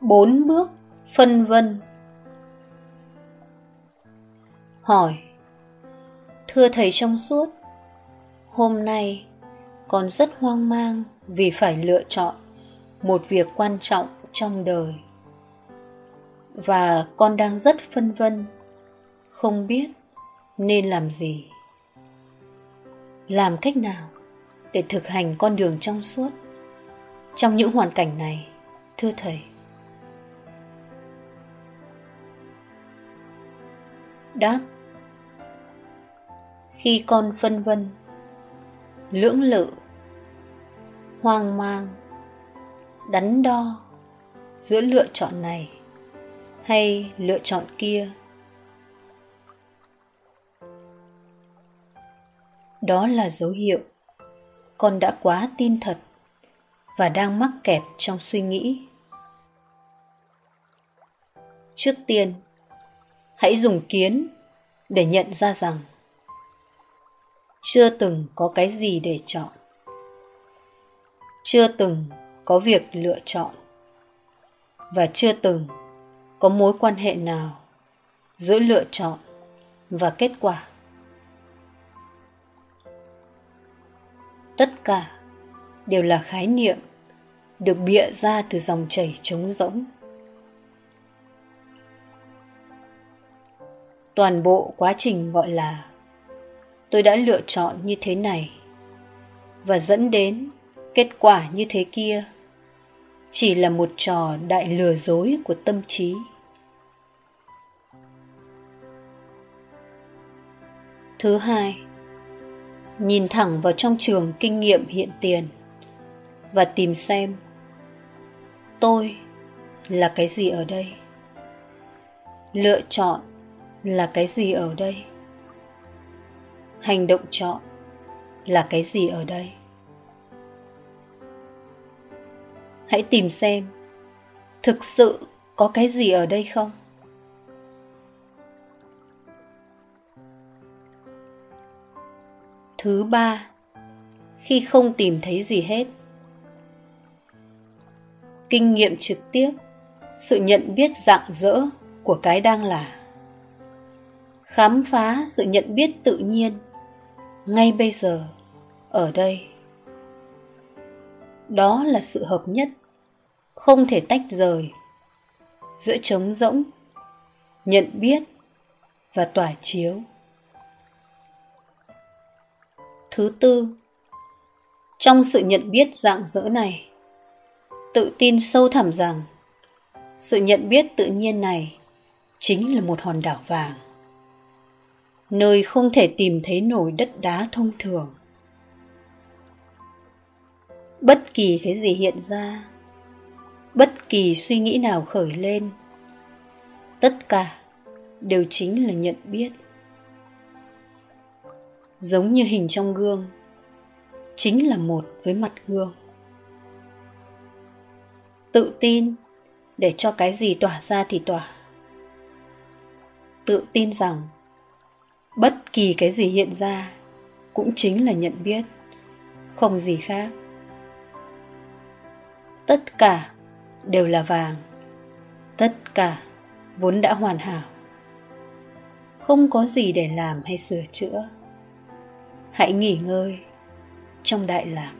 bốn bước phân vân. Hỏi, thưa thầy trong suốt, hôm nay con rất hoang mang vì phải lựa chọn một việc quan trọng trong đời. Và con đang rất phân vân, không biết nên làm gì làm cách nào để thực hành con đường trong suốt? Trong những hoàn cảnh này, thưa thầy. Đáp. Khi con phân vân, lưỡng lự, hoang mang, đắn đo giữa lựa chọn này hay lựa chọn kia đó là dấu hiệu. Con đã quá tin thật và đang mắc kẹt trong suy nghĩ. Trước tiên, hãy dùng kiến để nhận ra rằng chưa từng có cái gì để chọn. Chưa từng có việc lựa chọn và chưa từng có mối quan hệ nào giữa lựa chọn và kết quả. Tất cả đều là khái niệm được bịa ra từ dòng chảy trống rỗng. Toàn bộ quá trình gọi là tôi đã lựa chọn như thế này và dẫn đến kết quả như thế kia chỉ là một trò đại lừa dối của tâm trí. Thứ hai nhìn thẳng vào trong trường kinh nghiệm hiện tiền và tìm xem tôi là cái gì ở đây? Lựa chọn là cái gì ở đây? Hành động chọn là cái gì ở đây? Hãy tìm xem thực sự có cái gì ở đây không? Thứ ba, khi không tìm thấy gì hết. Kinh nghiệm trực tiếp, sự nhận biết rạng rỡ của cái đang là. Khám phá sự nhận biết tự nhiên, ngay bây giờ, ở đây. Đó là sự hợp nhất, không thể tách rời, giữa trống rỗng, nhận biết và tỏa chiếu thứ tư. Trong sự nhận biết dạng dỡ này, tự tin sâu thẳm rằng sự nhận biết tự nhiên này chính là một hòn đảo vàng, nơi không thể tìm thấy nổi đất đá thông thường. Bất kỳ cái gì hiện ra, bất kỳ suy nghĩ nào khởi lên, tất cả đều chính là nhận biết giống như hình trong gương, chính là một với mặt gương. Tự tin, để cho cái gì tỏa ra thì tỏa. Tự tin rằng, bất kỳ cái gì hiện ra cũng chính là nhận biết, không gì khác. Tất cả đều là vàng, tất cả vốn đã hoàn hảo. Không có gì để làm hay sửa chữa hãy nghỉ ngơi trong đại lạc.